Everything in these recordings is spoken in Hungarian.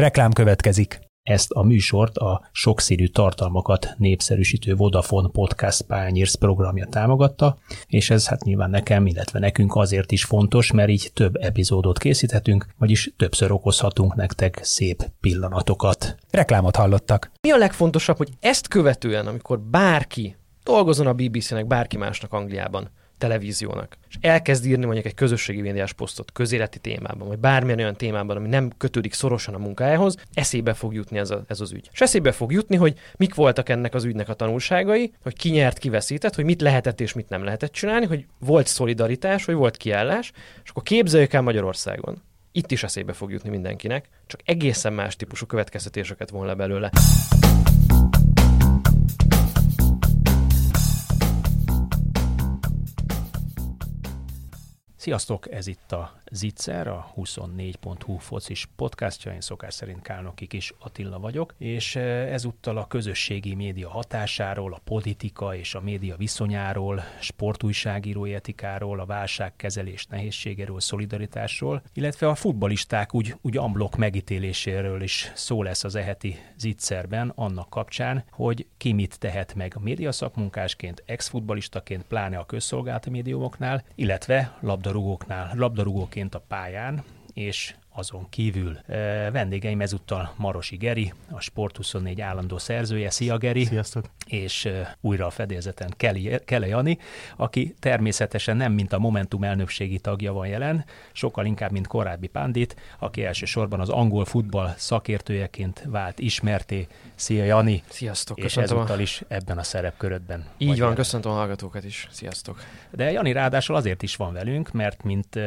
Reklám következik. Ezt a műsort a sokszínű tartalmakat népszerűsítő Vodafone Podcast Pányérsz programja támogatta, és ez hát nyilván nekem, illetve nekünk azért is fontos, mert így több epizódot készíthetünk, vagyis többször okozhatunk nektek szép pillanatokat. Reklámot hallottak. Mi a legfontosabb, hogy ezt követően, amikor bárki dolgozon a BBC-nek, bárki másnak Angliában, televíziónak, és elkezd írni mondjuk egy közösségi médiás posztot közéleti témában, vagy bármilyen olyan témában, ami nem kötődik szorosan a munkájához, eszébe fog jutni ez, a, ez az ügy. És eszébe fog jutni, hogy mik voltak ennek az ügynek a tanulságai, hogy ki nyert, ki veszített, hogy mit lehetett és mit nem lehetett csinálni, hogy volt szolidaritás, hogy volt kiállás, és akkor képzeljük el Magyarországon. Itt is eszébe fog jutni mindenkinek, csak egészen más típusú következtetéseket von le belőle. Sziasztok, ez itt a Zitzer, a 24.hu focis podcastja, én szokás szerint Kálnoki Kis Attila vagyok, és eh, ezúttal a közösségi média hatásáról, a politika és a média viszonyáról, sportújságírói etikáról, a válságkezelés nehézségéről, szolidaritásról, illetve a futbalisták úgy, úgy amblok megítéléséről is szó lesz az eheti Zitzerben, annak kapcsán, hogy ki mit tehet meg a média szakmunkásként, ex-futbalistaként, pláne a közszolgálati médiumoknál, illetve labdarúgóknál, labdarúgóként a pályán, és azon kívül vendégeim ezúttal Marosi Geri, a Sport24 állandó szerzője. Szia Geri! Sziasztok! És újra a fedélzeten Kelly, Kele Jani, aki természetesen nem mint a Momentum elnökségi tagja van jelen, sokkal inkább, mint korábbi Pandit, aki elsősorban az angol futball szakértőjeként vált ismerté. Szia Jani! Sziasztok! És ezúttal a... is ebben a szerepkörödben. Így van, jelen. köszöntöm a hallgatókat is. Sziasztok! De Jani ráadásul azért is van velünk, mert mint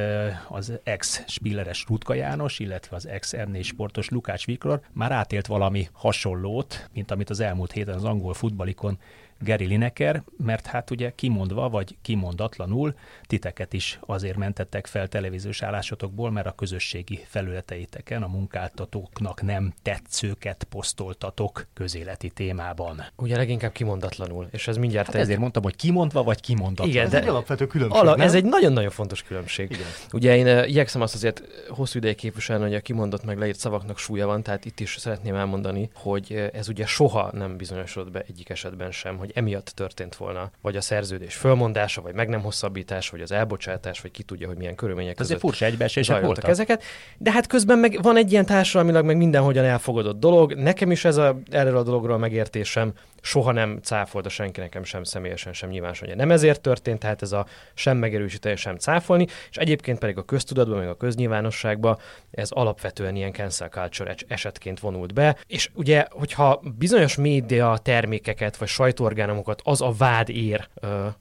az ex-spilleres Rutka János, illetve az ex m sportos Lukács Viktor már átélt valami hasonlót, mint amit az elmúlt héten az angol futballikon Gary Lineker, mert hát ugye kimondva vagy kimondatlanul titeket is azért mentettek fel televíziós állásotokból, mert a közösségi felületeiteken a munkáltatóknak nem tetszőket posztoltatok közéleti témában. Ugye leginkább kimondatlanul, és ez mindjárt... Hát egy... ezért mondtam, hogy kimondva vagy kimondatlan. Igen, ez egy alapvető különbség, ala, Ez egy nagyon-nagyon fontos különbség. Igen. Ugye én uh, igyekszem azt azért hosszú ideig képviselni, hogy a kimondott meg leírt szavaknak súlya van, tehát itt is szeretném elmondani, hogy ez ugye soha nem bizonyosodott be egyik esetben sem, hogy emiatt történt volna, vagy a szerződés fölmondása, vagy meg nem hosszabbítás, vagy az elbocsátás, vagy ki tudja, hogy milyen körülmények között. Azért furcsa egybeesések voltak. ezeket. De hát közben meg van egy ilyen társadalmilag meg mindenhogyan elfogadott dolog. Nekem is ez a, erről a dologról megértésem, soha nem cáfolta senki nekem sem személyesen, sem nyilvánosan, nem ezért történt, tehát ez a sem megerősíteni, sem cáfolni, és egyébként pedig a köztudatban, meg a köznyilvánosságban ez alapvetően ilyen cancel culture esetként vonult be, és ugye, hogyha bizonyos média termékeket vagy sajtóorgánumokat az a vád ér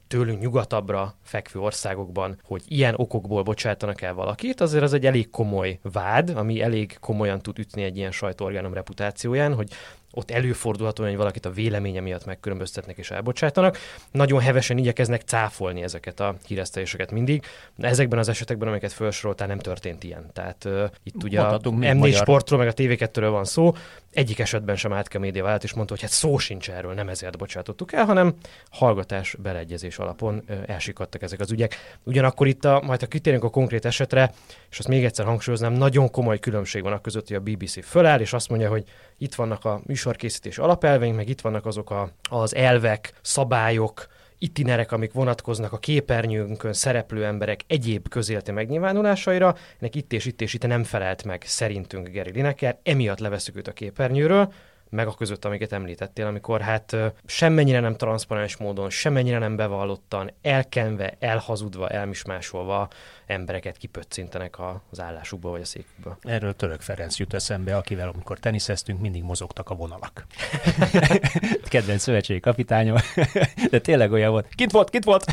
tőlünk nyugatabbra fekvő országokban, hogy ilyen okokból bocsátanak el valakit, azért az egy elég komoly vád, ami elég komolyan tud ütni egy ilyen sajtóorgánum reputációján, hogy ott előfordulhat olyan, hogy valakit a véleménye miatt megkülönböztetnek és elbocsátanak. Nagyon hevesen igyekeznek cáfolni ezeket a híreszteléseket mindig. De ezekben az esetekben, amiket felsoroltál, nem történt ilyen. Tehát uh, itt ugye a M4 magyar... sportról, meg a TV2-ről van szó. Egyik esetben sem állt a média vált, és mondta, hogy hát szó sincs erről, nem ezért bocsátottuk el, hanem hallgatás, beleegyezés alapon uh, elsikadtak ezek az ügyek. Ugyanakkor itt, a, majd ha kitérünk a konkrét esetre, és azt még egyszer hangsúlyoznám, nagyon komoly különbség van a között, hogy a BBC föláll, és azt mondja, hogy itt vannak a műsorkészítés alapelveink, meg itt vannak azok a, az elvek, szabályok, itinerek, amik vonatkoznak a képernyőnkön szereplő emberek egyéb közéleti megnyilvánulásaira, ennek itt és itt és itt nem felelt meg szerintünk Geri Lineker, emiatt leveszük őt a képernyőről, meg a között, amiket említettél, amikor hát semmennyire nem transzparens módon, semmennyire nem bevallottan, elkenve, elhazudva, elmismásolva embereket kipöccintenek az állásukba vagy a székükbe. Erről Török Ferenc jut eszembe, akivel amikor teniszeztünk, mindig mozogtak a vonalak. Kedvenc szövetségi kapitányom, de tényleg olyan volt. Kint volt, kint volt!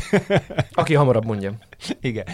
Aki hamarabb mondja. Igen.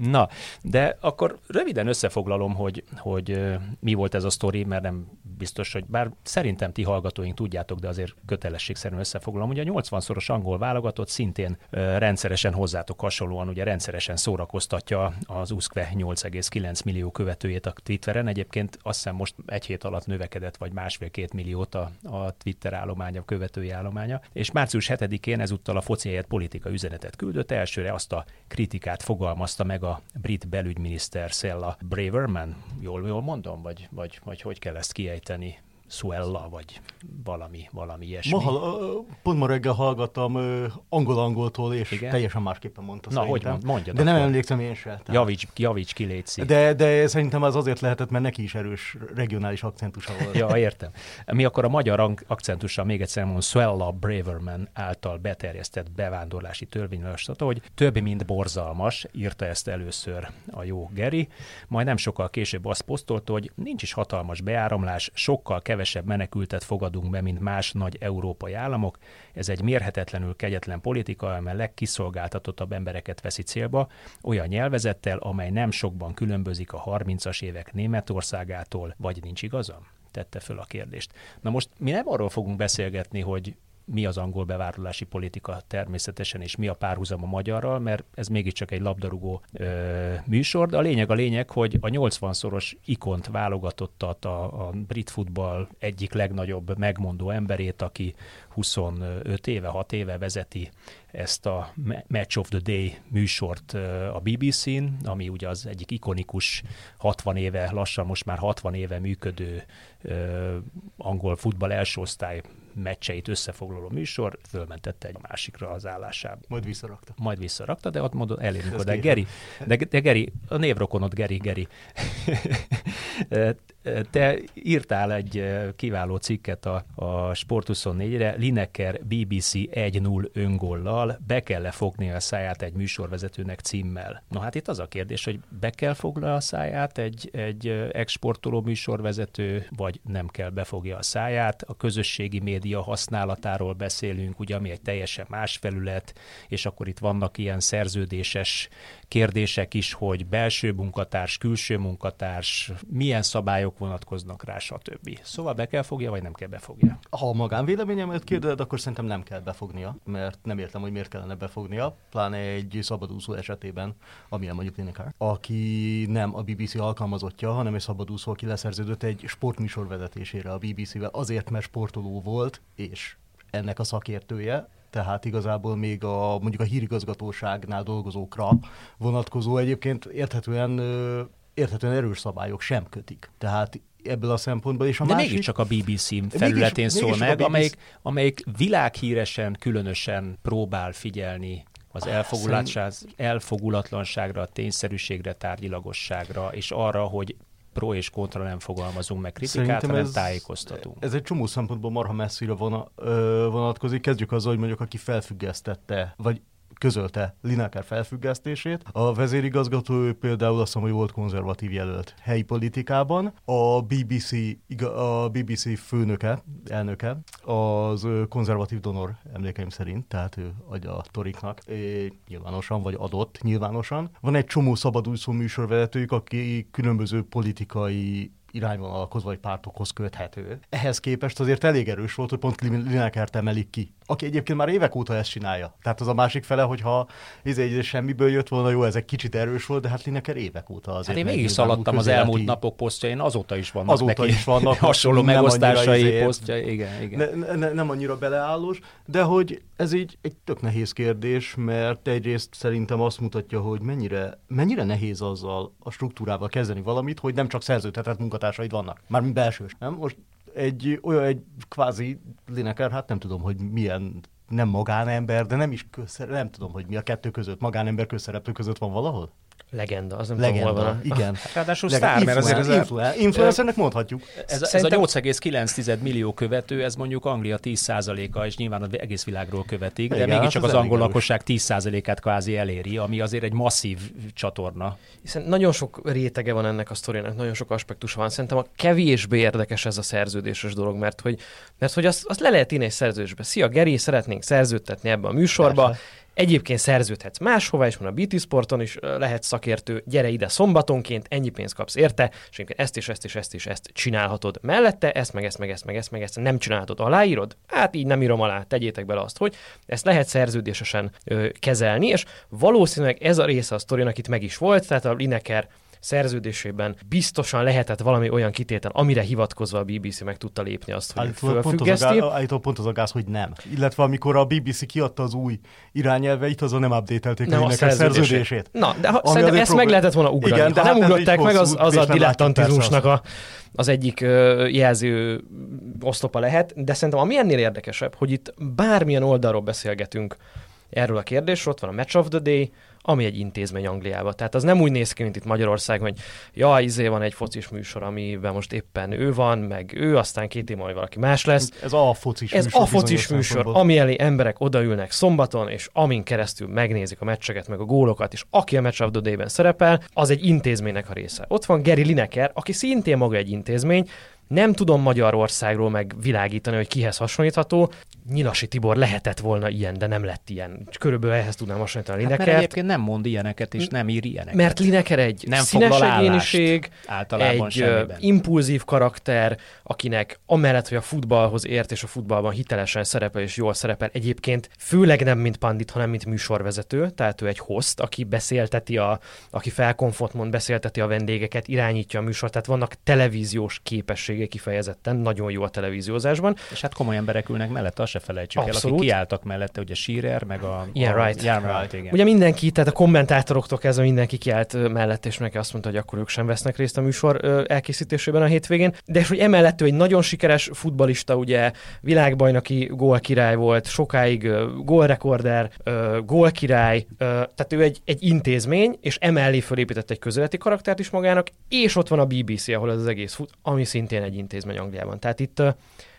Na, de akkor röviden összefoglalom, hogy, hogy mi volt ez a sztori, mert nem biztos, hogy bár szerintem ti hallgatóink tudjátok, de azért kötelességszerűen összefoglalom, ugye a 80-szoros angol válogatott szintén rendszeresen hozzátok hasonlóan, ugye rendszeresen szórakoztatja az USZKVE 8,9 millió követőjét a Twitteren. Egyébként azt hiszem most egy hét alatt növekedett, vagy másfél-két milliót a, a Twitter állománya, a követői állománya. És március 7-én ezúttal a foci helyett politika üzenetet küldött. Elsőre azt a kritikát fogalmazta meg a brit belügyminiszter Sella Braverman, jól, jól mondom, vagy, vagy, vagy hogy kell ezt kiejteni? Suella, vagy valami, valami ilyesmi. Ma, pont ma reggel hallgattam angol-angoltól, és Igen? teljesen másképpen mondta Na, szerintem. hogy mond, mondjad De nem akkor. emlékszem én se. tehát- Javíts, javíts ki, légy. De, de szerintem az azért lehetett, mert neki is erős regionális akcentusa volt. Ja, értem. Mi akkor a magyar akcentussal még egyszer mondom, Swella Braverman által beterjesztett bevándorlási törvényjavaslata, hogy több, mint borzalmas, írta ezt először a jó Geri, majd nem sokkal később azt posztolta, hogy nincs is hatalmas beáramlás, sokkal kevesebb menekültet fogadunk be, mint más nagy európai államok. Ez egy mérhetetlenül kegyetlen politika, amely legkiszolgáltatottabb embereket veszi célba, olyan nyelvezettel, amely nem sokban különbözik a 30-as évek Németországától, vagy nincs igazam? tette föl a kérdést. Na most mi nem arról fogunk beszélgetni, hogy mi az angol bevándorlási politika természetesen, és mi a párhuzam a magyarral, mert ez mégiscsak egy labdarúgó ö, műsor, de a lényeg a lényeg, hogy a 80-szoros ikont válogatottat a, a brit futball egyik legnagyobb megmondó emberét, aki 25 éve, 6 éve vezeti ezt a Match of the Day műsort a BBC-n, ami ugye az egyik ikonikus 60 éve, lassan most már 60 éve működő ö, angol futball első osztály meccseit összefoglaló műsor, fölmentette egy másikra az állásába. Majd visszarakta. Majd visszarakta, de ott mondod, elérünk oda. Geri, de, de Geri, a névrokonod Geri, Geri. Te írtál egy eh, kiváló cikket a, a Sport 24-re, Lineker BBC 1-0 öngollal, be kell fogni a száját egy műsorvezetőnek címmel. Na hát itt az a kérdés, hogy be kell fogni a száját egy, egy eh, exportoló műsorvezető, vagy nem kell befogja a száját. A közösségi média használatáról beszélünk, ugye, ami egy teljesen más felület, és akkor itt vannak ilyen szerződéses kérdések is, hogy belső munkatárs, külső munkatárs, milyen szabályok vonatkoznak rá, stb. Szóval be kell fogja, vagy nem kell befogja? Ha a magánvéleményemet kérdezed, akkor szerintem nem kell befognia, mert nem értem, hogy miért kellene befognia, pláne egy szabadúszó esetében, amilyen mondjuk Lineker, aki nem a BBC alkalmazottja, hanem egy szabadúszó, aki leszerződött egy sportműsor vezetésére a BBC-vel, azért, mert sportoló volt, és ennek a szakértője, tehát igazából még a, mondjuk a hírigazgatóságnál dolgozókra vonatkozó egyébként érthetően, érthetően erős szabályok sem kötik. Tehát ebből a szempontból, és a De másik... mégiscsak a BBC felületén mégis szól a meg, BBC amelyik, amelyik világhíresen, különösen próbál figyelni az elfogulatság, elfogulatlanságra, a tényszerűségre, tárgyilagosságra, és arra, hogy pro és kontra nem fogalmazunk meg kritikát, Szerintem hanem ez- tájékoztatunk. Ez egy csomó szempontból marha messzire vona, ö, vonatkozik. Kezdjük azzal, hogy mondjuk aki felfüggesztette, vagy közölte Lineker felfüggesztését. A vezérigazgató ő például azt hiszem, hogy volt konzervatív jelölt helyi politikában. A BBC, a BBC főnöke, elnöke, az konzervatív donor emlékeim szerint, tehát ő adja a toriknak, nyilvánosan, vagy adott nyilvánosan. Van egy csomó szabadúszó műsorvezetőjük, aki különböző politikai irányvonalakhoz vagy pártokhoz köthető. Ehhez képest azért elég erős volt, hogy pont Linekert emelik ki. Aki egyébként már évek óta ezt csinálja. Tehát az a másik fele, hogyha ez egy semmiből jött volna, jó, ez egy kicsit erős volt, de hát Lineker évek óta azért. Hát én mégis szaladtam az elmúlt napok posztjain, azóta is vannak Azóta neki is vannak, hasonló megosztásai, izé- posztjai, igen, igen. Ne, ne, nem annyira beleállós, de hogy ez így egy tök nehéz kérdés, mert egyrészt szerintem azt mutatja, hogy mennyire, mennyire nehéz azzal a struktúrával kezdeni valamit, hogy nem csak szerződtetett munkatársaid vannak, mármint belsős, nem? Most egy olyan egy kvázi Lineker, hát nem tudom, hogy milyen nem magánember, de nem is közszereplő, nem tudom, hogy mi a kettő között, magánember közszereplő között van valahol? Legenda, az nem tudom, hol Legenda, van. igen. Ráadásul Legend- sztár, mert azért ez a, influen- influencernek mondhatjuk. Ez, ez Szerintem- a 8,9 millió követő, ez mondjuk Anglia 10%-a, és nyilván az egész világról követik, de Igen, mégiscsak hát az ez angol lakosság 10%-át kvázi eléri, ami azért egy masszív csatorna. Hiszen nagyon sok rétege van ennek a sztorinak, nagyon sok aspektusa van. Szerintem a kevésbé érdekes ez a szerződéses dolog, mert hogy, mert hogy azt, azt le lehet írni egy szerződésbe. Szia, Geri, szeretnénk szerződtetni ebbe a műsorba. Persze. Egyébként szerződhetsz máshova, és van a BT Sporton is lehet szakértő, gyere ide szombatonként, ennyi pénzt kapsz érte, és ezt és ezt és ezt és ezt csinálhatod mellette, ezt meg ezt meg ezt meg ezt meg ezt nem csinálhatod, aláírod? Hát így nem írom alá, tegyétek bele azt, hogy ezt lehet szerződésesen ö, kezelni, és valószínűleg ez a része a sztorinak itt meg is volt, tehát a Lineker szerződésében biztosan lehetett valami olyan kitétel, amire hivatkozva a BBC meg tudta lépni azt, hogy állítólag pont, az a, gáz, hogy nem. Illetve amikor a BBC kiadta az új irányelveit, azon nem updatelték nem a, a szerződését. szerződését. Na, de ha, szerintem ezt meg lehetett volna ugrani. Igen, de ha hát nem ugrották meg, az, az a dilettantizmusnak a, az egyik jelző oszlopa lehet, de szerintem ami ennél érdekesebb, hogy itt bármilyen oldalról beszélgetünk erről a kérdésről, ott van a Match of the Day, ami egy intézmény Angliában. Tehát az nem úgy néz ki, mint itt Magyarországon, hogy ja, izé van egy focis műsor, amiben most éppen ő van, meg ő, aztán két év majd valaki más lesz. Ez a focis Ez műsor. a focis műsor, ami elé emberek odaülnek szombaton, és amin keresztül megnézik a meccseket, meg a gólokat, és aki a Match of the Day-ben szerepel, az egy intézménynek a része. Ott van Gary Lineker, aki szintén maga egy intézmény, nem tudom Magyarországról megvilágítani, hogy kihez hasonlítható. Nyilasi Tibor lehetett volna ilyen, de nem lett ilyen. Körülbelül ehhez tudnám hasonlítani a Linekert. Hát mert egyébként nem mond ilyeneket, és nem ír ilyeneket. Mert Lineker egy nem színes egyéniség, egy semmiben. impulzív karakter, akinek amellett, hogy a futballhoz ért, és a futballban hitelesen szerepel, és jól szerepel, egyébként főleg nem mint pandit, hanem mint műsorvezető, tehát ő egy host, aki beszélteti, a, aki felkonfot mond, beszélteti a vendégeket, irányítja a műsort, tehát vannak televíziós képességek képessége kifejezetten nagyon jó a televíziózásban. És hát komoly emberek ülnek mellett, azt se felejtsük Abszolút. el, akik kiálltak mellette, ugye Shearer, meg a... Yeah, a, right. Yeah, right. Igen. Ugye mindenki, tehát a kommentátoroktól kezdve mindenki kiállt mellett, és neki azt mondta, hogy akkor ők sem vesznek részt a műsor elkészítésében a hétvégén. De és hogy emellett ő egy nagyon sikeres futbalista, ugye világbajnoki gólkirály volt, sokáig gólrekorder, gólkirály, tehát ő egy, egy intézmény, és emellé fölépített egy közéleti karaktert is magának, és ott van a BBC, ahol ez az egész fut, ami szintén egy egy intézmény Angliában. Tehát itt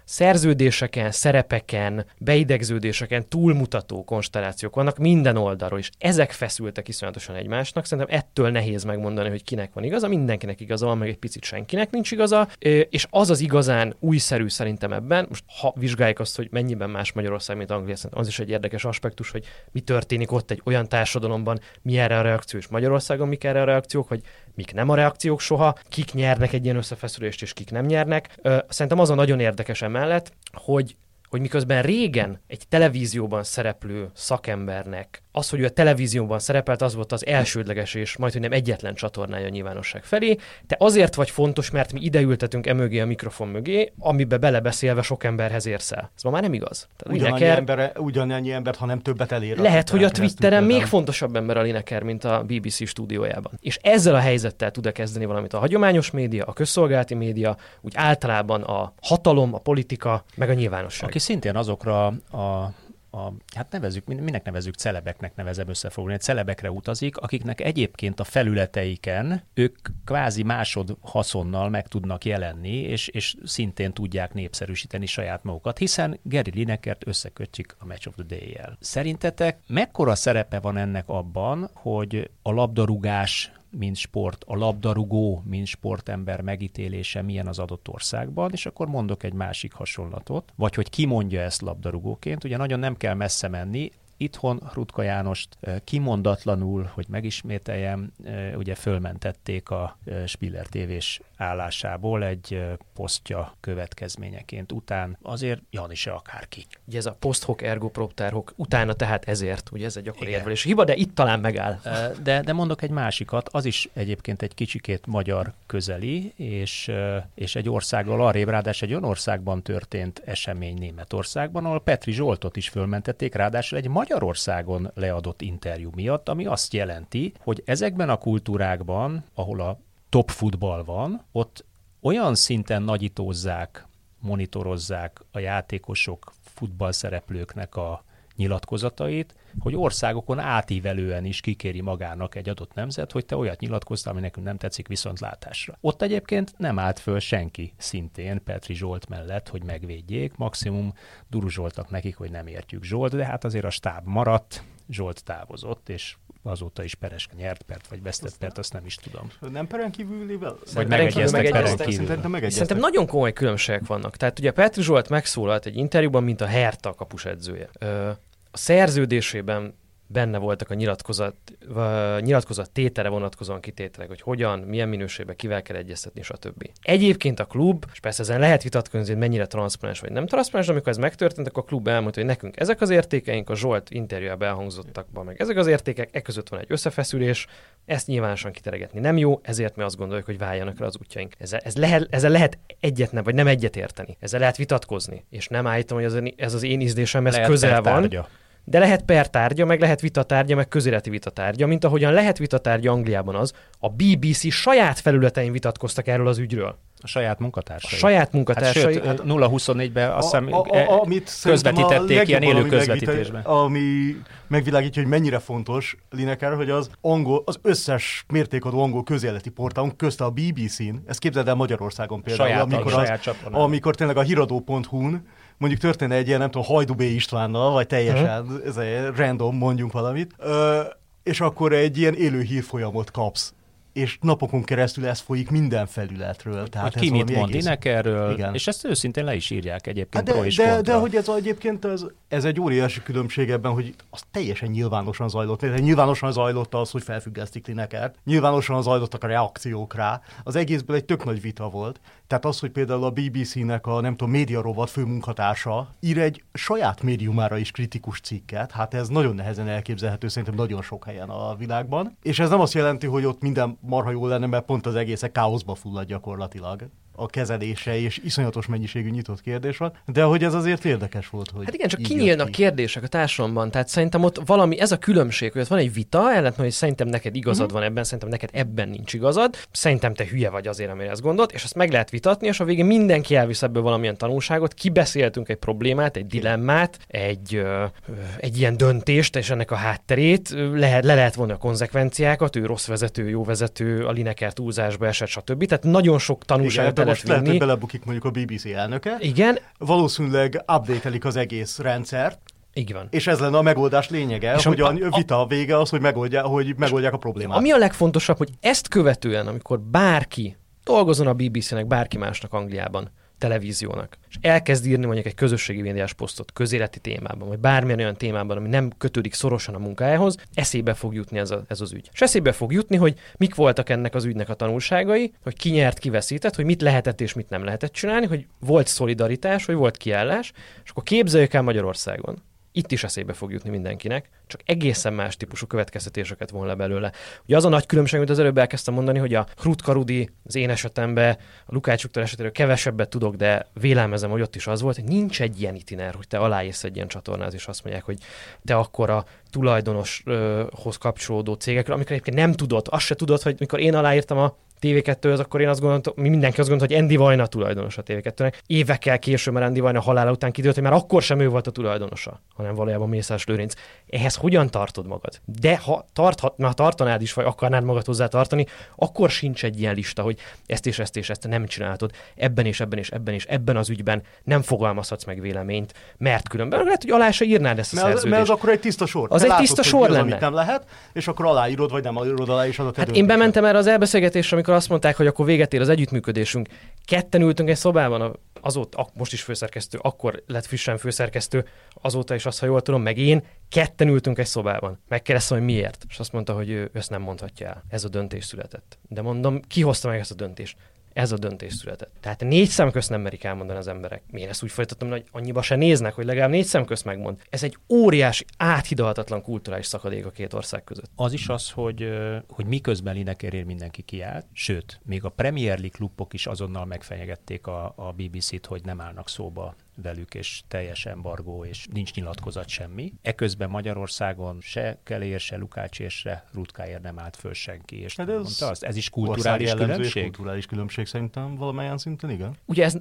szerződéseken, szerepeken, beidegződéseken túlmutató konstellációk vannak minden oldalról, és ezek feszültek iszonyatosan egymásnak. Szerintem ettől nehéz megmondani, hogy kinek van igaza, mindenkinek igaza van, meg egy picit senkinek nincs igaza, és az az igazán újszerű szerintem ebben, most ha vizsgáljuk azt, hogy mennyiben más Magyarország, mint Anglia, szerintem az is egy érdekes aspektus, hogy mi történik ott egy olyan társadalomban, mi erre a reakció, és Magyarországon mik erre a reakciók, hogy mik nem a reakciók soha, kik nyernek egy ilyen összefeszülést, és kik nem nyernek. Szerintem az a nagyon érdekes emellett, hogy hogy miközben régen egy televízióban szereplő szakembernek az, hogy ő a televízióban szerepelt, az volt az elsődleges és majd, hogy nem egyetlen csatornája a nyilvánosság felé. Te azért vagy fontos, mert mi ideültetünk emögé a mikrofon mögé, amibe belebeszélve sok emberhez érsz el. Ez ma már nem igaz. Tehát ugyanannyi, Lineker, embere, ugyanannyi embert, ha nem többet elér. Lehet, hogy a Twitteren még fontosabb ember a Lineker, mint a BBC stúdiójában. És ezzel a helyzettel tud-e kezdeni valamit a hagyományos média, a közszolgálati média, úgy általában a hatalom, a politika, meg a nyilvánosság. Aki szintén azokra a a, hát nevezük, minek nevezük celebeknek nevezem összefoglalni, celebekre utazik, akiknek egyébként a felületeiken ők kvázi másod haszonnal meg tudnak jelenni, és, és szintén tudják népszerűsíteni saját magukat, hiszen Gary Linekert összekötjük a Match of the Day-jel. Szerintetek mekkora szerepe van ennek abban, hogy a labdarúgás mint sport, a labdarúgó, mint sportember megítélése milyen az adott országban, és akkor mondok egy másik hasonlatot, vagy hogy ki mondja ezt labdarúgóként, ugye nagyon nem kell messze menni, itthon Rutka Jánost kimondatlanul, hogy megismételjem, ugye fölmentették a Spiller tévés állásából egy posztja következményeként után. Azért Jani se akárki. Ugye ez a post ergo propter hoc, utána tehát ezért, ugye ez egy gyakori érvelés hiba, de itt talán megáll. De, de mondok egy másikat, az is egyébként egy kicsikét magyar közeli, és, és egy országgal arrébb, ráadásul egy olyan országban történt esemény Németországban, ahol Petri Zsoltot is fölmentették, ráadásul egy Magyarországon leadott interjú miatt, ami azt jelenti, hogy ezekben a kultúrákban, ahol a top futball van, ott olyan szinten nagyítózzák, monitorozzák a játékosok, futballszereplőknek a nyilatkozatait, hogy országokon átívelően is kikéri magának egy adott nemzet, hogy te olyat nyilatkoztál, ami nekünk nem tetszik viszont látásra. Ott egyébként nem állt föl senki szintén Petri Zsolt mellett, hogy megvédjék, maximum duruzsoltak nekik, hogy nem értjük Zsolt, de hát azért a stáb maradt, Zsolt távozott, és azóta is peres nyert pert, vagy vesztett pert, azt nem is tudom. Nem peren kívülivel? Vagy megegyeztek peren kívül. Szerintem nagyon komoly különbségek vannak. Tehát ugye Petri Zsolt megszólalt egy interjúban, mint a Herta kapusedzője. Ö, a szerződésében benne voltak a nyilatkozat, a nyilatkozat tétele vonatkozóan kitételek, hogy hogyan, milyen minőségben, kivel kell egyeztetni, stb. Egyébként a klub, és persze ezen lehet vitatkozni, hogy mennyire transzparens vagy nem transzparens, amikor ez megtörtént, akkor a klub elmondta, hogy nekünk ezek az értékeink, a Zsolt interjújában elhangzottakban meg ezek az értékek, e között van egy összefeszülés, ezt nyilvánosan kiteregetni nem jó, ezért mi azt gondoljuk, hogy váljanak el az útjaink. Ezzel, ez lehet, ezzel lehet egyet nem, vagy nem egyet érteni. Ezzel lehet vitatkozni. És nem állítom, hogy ez, ez az én ízlésemhez Lehet közel van. pertárgya. De lehet pertárgya, meg lehet vitatárgya, meg közéleti vitatárgya, mint ahogyan lehet vitatárgya Angliában az, a BBC saját felületein vitatkoztak erről az ügyről. A saját A munkatársai. saját Hát munkatársai. sőt, hát 0-24-ben azt hiszem a, a, e- a, amit a közvetítették ilyen élő közvetítésben. Ami megvilágítja, hogy mennyire fontos Lineker, hogy az angol, az összes mértékadó angol közéleti portálon, közt a BBC-n, ezt képzeld el Magyarországon például, Saját- amikor, az, amikor tényleg a hiradó.hu-n mondjuk történne egy ilyen, nem tudom, Hajdú B. Istvánnal, vagy teljesen ez egy random, mondjunk valamit, ö, és akkor egy ilyen élő hírfolyamot kapsz és napokon keresztül ez folyik minden felületről. Tehát hogy ki ez mit mond egész- Linekerről, Igen. és ezt őszintén le is írják egyébként Hát de, de, kontra. de hogy ez egyébként ez, ez egy óriási különbség ebben, hogy az teljesen nyilvánosan zajlott. Tehát Nyilvánosan zajlott az, hogy felfüggesztik Linekert. Nyilvánosan zajlottak a reakciók rá. Az egészből egy tök nagy vita volt. Tehát az, hogy például a BBC-nek a nem tudom, média rovat főmunkatársa ír egy saját médiumára is kritikus cikket, hát ez nagyon nehezen elképzelhető szerintem nagyon sok helyen a világban. És ez nem azt jelenti, hogy ott minden marha jó lenne, mert pont az egészek káoszba fullad gyakorlatilag a kezelése, és iszonyatos mennyiségű nyitott kérdés van, de hogy ez azért érdekes volt, hogy Hát igen, csak kinyílnak ki. kérdések a társadalomban. Tehát szerintem ott valami, ez a különbség, hogy ott van egy vita, ellent, hogy szerintem neked igazad Mhm. van ebben, szerintem neked ebben nincs igazad, szerintem te hülye vagy azért, amire ezt gondolt, és azt meg lehet vitatni, és a végén mindenki elvisz ebből valamilyen tanulságot, kibeszéltünk egy problémát, egy dilemmát, egy, ö, egy ilyen döntést, és ennek a hátterét, lehet, le lehet vonni a konzekvenciákat, ő rossz vezető, jó vezető, a Lineker túlzásba esett, stb. Tehát nagyon sok tanulságot de le most lehet hogy vinni. belebukik mondjuk a BBC elnöke, Igen, valószínűleg update az egész rendszert, így van. és ez lenne a megoldás lényege, és hogy a- a, vita a vége az, hogy, megoldja, hogy megoldják a problémát. Ami a legfontosabb, hogy ezt követően, amikor bárki dolgozon a BBC-nek, bárki másnak Angliában, televíziónak, és elkezd írni mondjuk egy közösségi médiás posztot közéleti témában, vagy bármilyen olyan témában, ami nem kötődik szorosan a munkájához, eszébe fog jutni ez, a, ez az ügy. És eszébe fog jutni, hogy mik voltak ennek az ügynek a tanulságai, hogy ki nyert, ki veszített, hogy mit lehetett és mit nem lehetett csinálni, hogy volt szolidaritás, hogy volt kiállás, és akkor képzeljük el Magyarországon. Itt is eszébe fog jutni mindenkinek, csak egészen más típusú következtetéseket von le belőle. Ugye az a nagy különbség, amit az előbb elkezdtem mondani, hogy a Krutka Rudi, az én esetemben, a Lukács Viktor esetéről kevesebbet tudok, de vélelmezem, hogy ott is az volt, hogy nincs egy ilyen itiner, hogy te aláírsz egy ilyen csatornáz, és azt mondják, hogy te akkor a tulajdonoshoz kapcsolódó cégekről, amikor egyébként nem tudod, azt se tudod, hogy mikor én aláírtam a TV2-höz, akkor én azt gondoltam, mi mindenki azt gondolta, hogy Andy Vajna a tulajdonos a TV2-nek. Évekkel később, mert Andy Vajna halála után kiderült, hogy már akkor sem ő volt a tulajdonosa, hanem valójában Mészás Lőrinc. Ehhez hogyan tartod magad? De ha tarthat, na, tartanád is, vagy akarnád magad hozzá tartani, akkor sincs egy ilyen lista, hogy ezt és ezt és ezt nem csináltad, ebben és ebben és ebben és ebben az ügyben nem fogalmazhatsz meg véleményt, mert különben lehet, hogy alá se írnád ezt a Mert szerződést. mert az akkor egy tiszta sor. Az Te egy látod, tiszta sor mi az, lenne. Amit nem lehet, és akkor aláírod, vagy nem aláírod alá, és az a Hát én bementem erre az elbeszélgetésre, amikor azt mondták, hogy akkor véget ér az együttműködésünk. Ketten ültünk egy szobában, a- azóta, most is főszerkesztő, akkor lett frissen főszerkesztő, azóta is azt, ha jól tudom, meg én, ketten ültünk egy szobában. Megkérdeztem, hogy miért. És azt mondta, hogy ő ezt nem mondhatja el. Ez a döntés született. De mondom, ki hozta meg ezt a döntést? Ez a döntés született. Tehát négy szem közt nem merik elmondani az emberek. Én ezt úgy folytatom, hogy annyiba se néznek, hogy legalább négy szem közt megmond. Ez egy óriási, áthidalhatatlan kulturális szakadék a két ország között. Az is az, hogy, hogy miközben Linekerért mindenki kiállt, sőt, még a Premier League klubok is azonnal megfenyegették a, a BBC-t, hogy nem állnak szóba velük, és teljes embargó, és nincs nyilatkozat semmi. Eközben Magyarországon se Kelér, se Lukács, és se Rutkáért nem állt föl senki. És Hát ez mondta azt, ez is kulturális különbség? Kulturális különbség szerintem valamelyen szinten, igen. Ugye ez,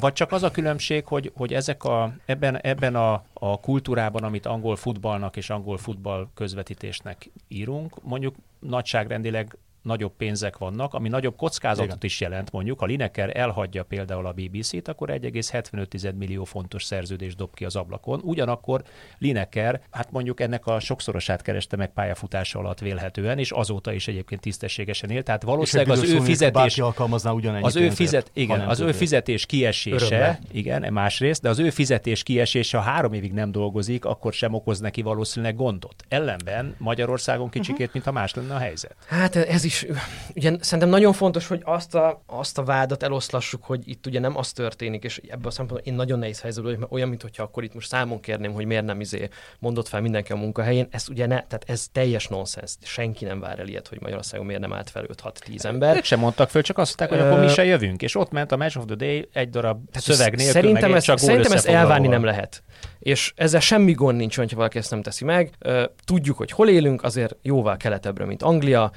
Vagy csak az a különbség, hogy, hogy ezek a, ebben, ebben a, a kultúrában, amit angol futballnak és angol futball közvetítésnek írunk, mondjuk nagyságrendileg nagyobb pénzek vannak, ami nagyobb kockázatot Igen. is jelent. Mondjuk, ha Lineker elhagyja például a BBC-t, akkor 1,75 millió fontos szerződést dob ki az ablakon. Ugyanakkor Lineker, hát mondjuk ennek a sokszorosát kereste meg pályafutása alatt vélhetően, és azóta is egyébként tisztességesen él. Tehát valószínűleg az ő fizetés alkalmazná ugyanennyi az ő, fizet, ha igen, az ő fizetés kiesése, Örömmel. igen, másrészt, de az ő fizetés kiesése, ha három évig nem dolgozik, akkor sem okoz neki valószínűleg gondot. Ellenben Magyarországon kicsikét, mintha más lenne a helyzet. Hát ez is, ugye szerintem nagyon fontos, hogy azt a, azt a vádat eloszlassuk, hogy itt ugye nem az történik, és ebből a szempontból én nagyon nehéz helyzetben vagyok, mert olyan, mintha akkor itt most számon kérném, hogy miért nem izé mondott fel mindenki a munkahelyén. Ez ugye ne, tehát ez teljes nonsens. Senki nem vár el ilyet, hogy Magyarországon miért nem állt fel 5-6-10 ember. Ők sem mondtak föl, csak azt mondták, hogy akkor mi se jövünk. És ott ment a Match of the Day egy darab Tehát szöveg ez- nélkül, szerintem meg ezt, csak szerintem ezt elvárni nem lehet. És ezzel semmi gond nincs, hogyha valaki ezt nem teszi meg. Tudjuk, hogy hol élünk, azért jóval keletebbre, mint Anglia.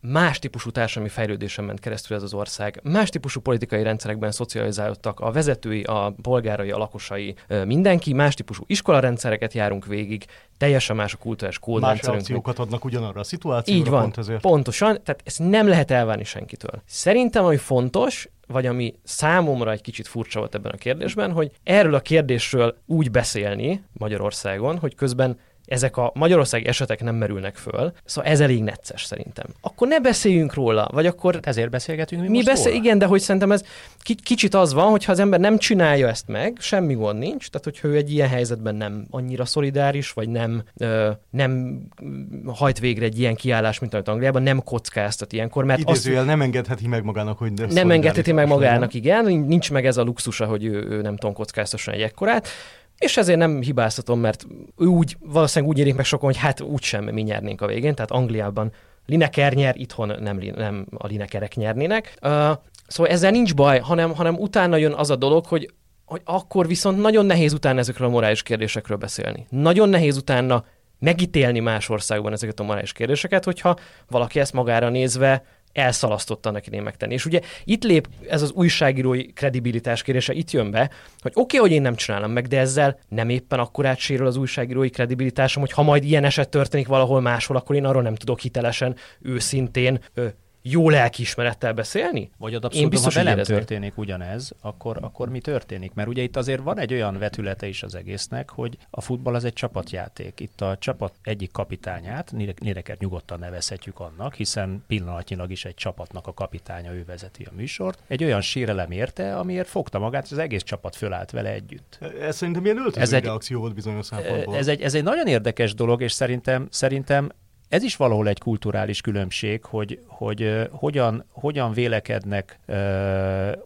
Más típusú társadalmi fejlődésen ment keresztül ez az ország. Más típusú politikai rendszerekben szocializálódtak a vezetői, a polgárai, a lakosai, mindenki. Más típusú iskolarendszereket járunk végig. Teljesen más a kulturális Más kódrendszerünk. reakciókat adnak ugyanarra a szituációra, Így van, pont ezért. pontosan, tehát ezt nem lehet elvárni senkitől. Szerintem, ami fontos, vagy ami számomra egy kicsit furcsa volt ebben a kérdésben, hogy erről a kérdésről úgy beszélni Magyarországon, hogy közben ezek a magyarországi esetek nem merülnek föl, szóval ez elég necces szerintem. Akkor ne beszéljünk róla, vagy akkor ezért beszélgetünk mi, mi most beszél, róla. igen, de hogy szerintem ez ki- kicsit az van, hogy ha az ember nem csinálja ezt meg, semmi gond nincs, tehát hogyha ő egy ilyen helyzetben nem annyira szolidáris, vagy nem, ö, nem hajt végre egy ilyen kiállás, mint amit Angliában, nem kockáztat ilyenkor, mert azt Idézőjel nem engedheti meg magának, hogy nem engedheti meg magának, igen, nincs meg ez a luxusa, hogy ő, ő nem tudom, kockáztasson egy ekkorát, és ezért nem hibáztatom, mert úgy, valószínűleg úgy érik meg sokan, hogy hát úgysem mi nyernénk a végén, tehát Angliában Lineker nyer, itthon nem, nem a Linekerek nyernének. Uh, szóval ezzel nincs baj, hanem, hanem utána jön az a dolog, hogy, hogy akkor viszont nagyon nehéz utána ezekről a morális kérdésekről beszélni. Nagyon nehéz utána megítélni más országban ezeket a morális kérdéseket, hogyha valaki ezt magára nézve elszalasztotta annak idén megtenni. És ugye itt lép ez az újságírói kredibilitás kérdése, itt jön be, hogy oké, okay, hogy én nem csinálom meg, de ezzel nem éppen akkor átsérül az újságírói kredibilitásom, hogy ha majd ilyen eset történik valahol máshol, akkor én arról nem tudok hitelesen, őszintén, jó lelkiismerettel beszélni? Vagy ad Én abszolút, ha biztos, hogy velem történik ugyanez, akkor, akkor mi történik? Mert ugye itt azért van egy olyan vetülete is az egésznek, hogy a futball az egy csapatjáték. Itt a csapat egyik kapitányát, Néreket nyugodtan nevezhetjük annak, hiszen pillanatnyilag is egy csapatnak a kapitánya, ő vezeti a műsort. Egy olyan sérelem érte, amiért fogta magát, és az egész csapat fölállt vele együtt. Ez szerintem ilyen öltöző Ez egy- reakció volt bizonyos szempontból. Ez egy, ez egy nagyon érdekes dolog, és szerintem, szerintem ez is valahol egy kulturális különbség, hogy, hogy hogyan, hogyan vélekednek uh,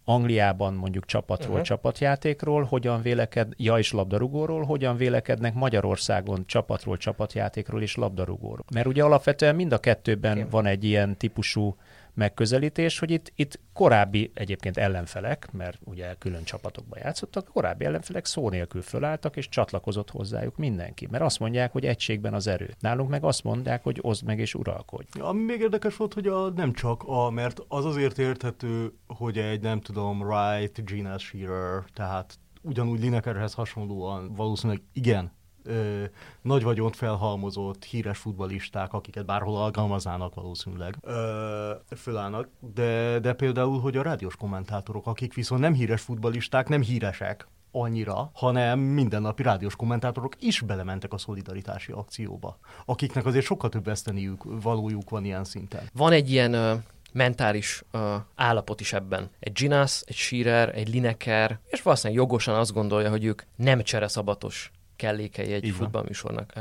Angliában mondjuk csapatról, uh-huh. csapatjátékról, hogyan véleked, ja és labdarúgóról, hogyan vélekednek Magyarországon csapatról, csapatjátékról és labdarúgóról. Mert ugye alapvetően mind a kettőben Igen. van egy ilyen típusú megközelítés, hogy itt, itt korábbi egyébként ellenfelek, mert ugye külön csapatokban játszottak, korábbi ellenfelek szó nélkül fölálltak, és csatlakozott hozzájuk mindenki. Mert azt mondják, hogy egységben az erő. Nálunk meg azt mondják, hogy oszd meg és uralkodj. Ami még érdekes volt, hogy a, nem csak a, mert az azért érthető, hogy egy, nem tudom, Wright, Gina Shearer, tehát ugyanúgy Linekerhez hasonlóan valószínűleg igen, ö, nagy vagyont felhalmozott híres futbalisták, akiket bárhol alkalmaznának valószínűleg, ö, fölállnak, de, de például, hogy a rádiós kommentátorok, akik viszont nem híres futbalisták, nem híresek, annyira, hanem mindennapi rádiós kommentátorok is belementek a szolidaritási akcióba, akiknek azért sokkal több veszteniük, valójuk van ilyen szinten. Van egy ilyen ö, mentális ö, állapot is ebben. Egy Ginas, egy Shearer, egy Lineker, és valószínűleg jogosan azt gondolja, hogy ők nem csereszabatos kellékei egy Így futballműsornak.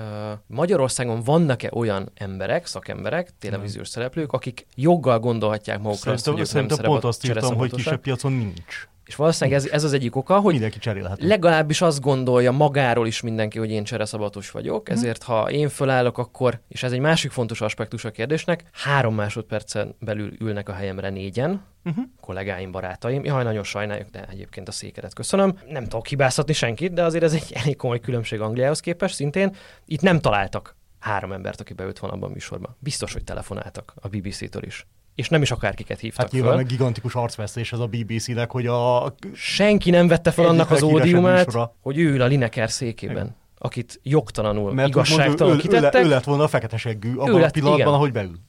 Magyarországon vannak-e olyan emberek, szakemberek, televíziós szereplők, akik joggal gondolhatják magukra azt, hogy Szerintem, nem szerintem pont azt írtam, hogy kisebb piacon nincs. És valószínűleg ez, ez az egyik oka, hogy Mindenki cserélhető. legalábbis azt gondolja magáról is mindenki, hogy én csereszabatos vagyok, ezért ha én fölállok, akkor, és ez egy másik fontos aspektus a kérdésnek, három másodpercen belül ülnek a helyemre négyen, Uh-huh. kollégáim, barátaim. Jaj, nagyon sajnáljuk, de egyébként a székedet köszönöm. Nem tudok hibáztatni senkit, de azért ez egy elég komoly különbség Angliához képest szintén. Itt nem találtak három embert, aki beült volna abban a műsorban. Biztos, hogy telefonáltak a BBC-től is. És nem is akárkiket hívtak Hát nyilván föl. gigantikus arcvesztés ez a BBC-nek, hogy a... Senki nem vette fel annak az ódiumát, hogy ő ül a Lineker székében, akit jogtalanul, Mert úgymond ő, igazságtalan ő, ő, kitettek. ő lett volna a fekete seggű abban Ő a lett, pillanatban, igen. ahogy beül.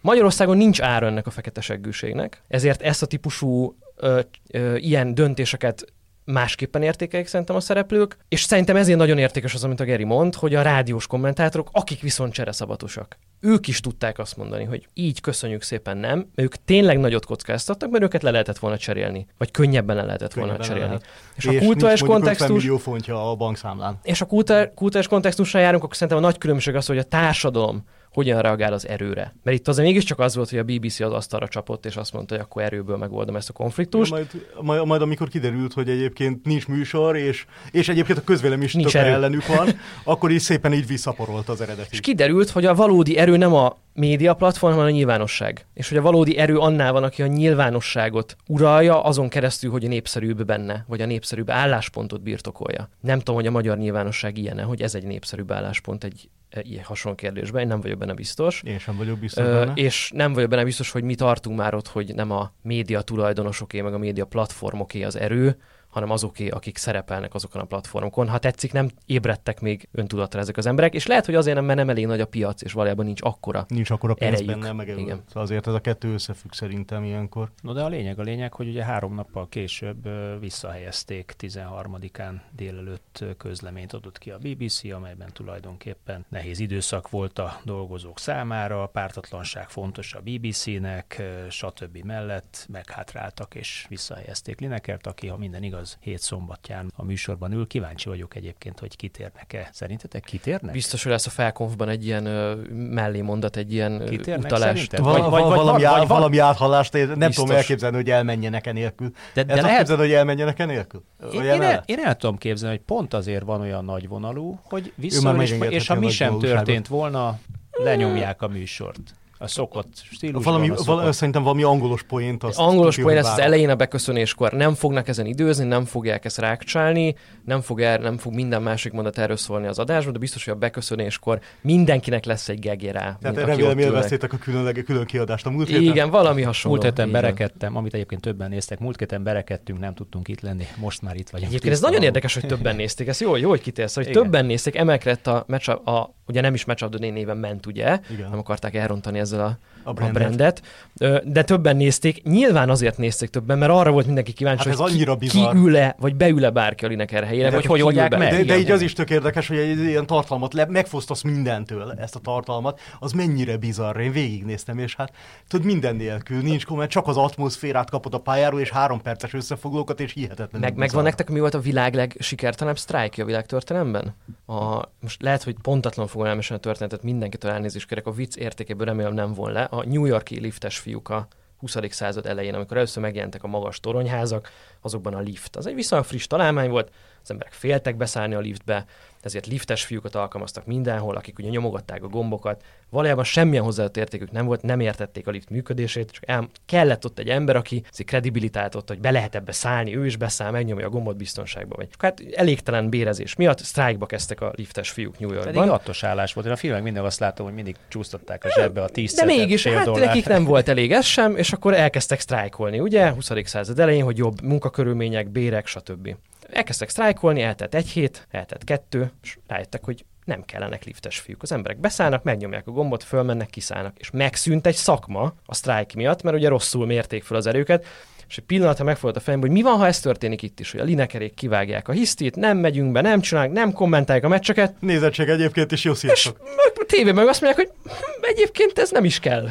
Magyarországon nincs ára ennek a fekete seggűségnek, ezért ezt a típusú ö, ö, ilyen döntéseket másképpen értékelik szerintem a szereplők, és szerintem ezért nagyon értékes az, amit a Geri mond, hogy a rádiós kommentátorok, akik viszont csereszabatosak, ők is tudták azt mondani, hogy így köszönjük szépen nem, ők tényleg nagyot kockáztattak, mert őket le lehetett volna cserélni, vagy könnyebben le lehetett volna Könnyebben cserélni. lehet. És, és a kulturális kontextus, millió fontja a bankszámlán. és a kulturális kontextusra járunk, akkor szerintem a nagy különbség az, hogy a társadalom hogyan reagál az erőre. Mert itt azért mégiscsak az volt, hogy a BBC az asztalra csapott, és azt mondta, hogy akkor erőből megoldom ezt a konfliktust. Majd, majd, majd, amikor kiderült, hogy egyébként nincs műsor, és, és egyébként a közvélem is Nincs ellenük van, akkor így szépen így visszaporolt az eredeti. És kiderült, hogy a valódi erő nem a média platform, hanem a nyilvánosság. És hogy a valódi erő annál van, aki a nyilvánosságot uralja, azon keresztül, hogy a népszerűbb benne, vagy a népszerűbb álláspontot birtokolja. Nem tudom, hogy a magyar nyilvánosság ilyen hogy ez egy népszerűbb álláspont egy ilyen hasonló kérdésben, én nem vagyok benne biztos. Én sem vagyok biztos benne. és nem vagyok benne biztos, hogy mi tartunk már ott, hogy nem a média tulajdonosoké, meg a média platformoké az erő, hanem azoké, akik szerepelnek azokon a platformokon. Ha tetszik, nem ébredtek még öntudatra ezek az emberek, és lehet, hogy azért nem, mert nem elég nagy a piac, és valójában nincs akkora. Nincs akkor a pénz erejük. benne, meg Igen. Igen. Azért ez a kettő összefügg szerintem ilyenkor. No de a lényeg a lényeg, hogy ugye három nappal később visszahelyezték 13-án délelőtt közleményt adott ki a BBC, amelyben tulajdonképpen nehéz időszak volt a dolgozók számára, a pártatlanság fontos a BBC-nek, stb. mellett meghátráltak és visszahelyezték Linekert, aki, ha minden igaz, hét szombatján a műsorban ül. Kíváncsi vagyok egyébként, hogy kitérnek-e. Szerintetek kitérnek? Biztos, hogy lesz a felkonfban egy ilyen ö, mellémondat, egy ilyen Kitérnek utalás. Val- Vagy- vagy- vagy- valami, vagy- vagy- valami áthallást, én nem Biztos. tudom elképzelni, hogy elmenjenek enélkül. De, De, lehet, képzelni, hogy elmenjenek enélkül? Én, én, el, én el tudom képzelni, hogy pont azért van olyan nagyvonalú, hogy már vissza, és, és ha mi sem történt volna, lenyomják a műsort. A szokott stílusban. Valami, a szokott. val, szerintem valami angolos poént. Azt Angolos poén lesz az elején a beköszönéskor. Nem fognak ezen időzni, nem fogják ezt rákcsálni, nem fog, er, nem fog minden másik mondat erről szólni az adásban, de biztos, hogy a beköszönéskor mindenkinek lesz egy gegé rá. Tehát remélem élveztétek a különleg, külön kiadást a múlt héten. Igen, valami hasonló. Múlt héten berekedtem, amit egyébként többen néztek, múlt héten berekedtünk, nem tudtunk itt lenni, most már itt vagyunk. Egyébként ez nagyon érdekes, hogy többen nézték. Ez jó, jó, hogy kitérsz, hogy Igen. többen nézték, emelkedett a, match a ugye nem is Match of the Day néven ment, ugye? Igen. Nem akarták elrontani ezzel a, A a brandet. brandet. Ö, De többen nézték. Nyilván azért nézték többen, mert arra volt mindenki kíváncsi, Hát ez hogy annyira ki, bizarr. kiül-e, vagy beül-e bárki a Lineker helyére, De vagy hogy oldják meg? De, de így az is tök érdekes, hogy egy ilyen tartalmat le, megfosztasz mindentől ezt a tartalmat, az mennyire bizarr. Én végignéztem, és hát tudod, minden nélkül nincs komment, csak az atmoszférát kapod a pályáról, és három perces összefoglalókat, és hihetetlen. Meg, megvan nektek, mi volt a világ legsikertelenebb sztrájkja a világtörténelemben? A, most lehet, hogy pontatlan fogom elmesélni a történetet, mindenkitől elnézést kérek, a vicc értékéből remélem nem von le. A New Yorki liftes fiúk a 20. század elején, amikor először megjelentek a magas toronyházak, azokban a lift. Az egy viszonylag friss találmány volt, az emberek féltek beszállni a liftbe, ezért liftes fiúkat alkalmaztak mindenhol, akik ugye nyomogatták a gombokat. Valójában semmilyen hozzáadott értékük nem volt, nem értették a lift működését, csak el, kellett ott egy ember, aki azért kredibilitált ott, hogy be lehet ebbe szállni, ő is beszáll, megnyomja a gombot biztonságba. Vagy. Hát elégtelen bérezés miatt sztrájkba kezdtek a liftes fiúk New Pedig Yorkban. attos állás volt. Én a filmek mindig azt látom, hogy mindig csúsztatták a zsebbe a 10 De mégis, hát dollár. nekik nem volt elég ez sem, és akkor elkezdtek sztrájkolni, ugye, 20. század elején, hogy jobb munkakörülmények, bérek, stb. Elkezdtek sztrájkolni, eltelt egy hét, eltelt kettő, és rájöttek, hogy nem kellenek liftes fiúk. Az emberek beszállnak, megnyomják a gombot, fölmennek, kiszállnak. És megszűnt egy szakma a sztrájk miatt, mert ugye rosszul mérték fel az erőket, és egy pillanatra megfordult a fejembe, hogy mi van, ha ez történik itt is, hogy a linekerék kivágják a hisztit, nem megyünk be, nem csinálunk, nem kommentáljuk a meccseket, Nézettség egyébként, és jó sziasztok. Tévében meg azt mondják, hogy hm, egyébként ez nem is kell.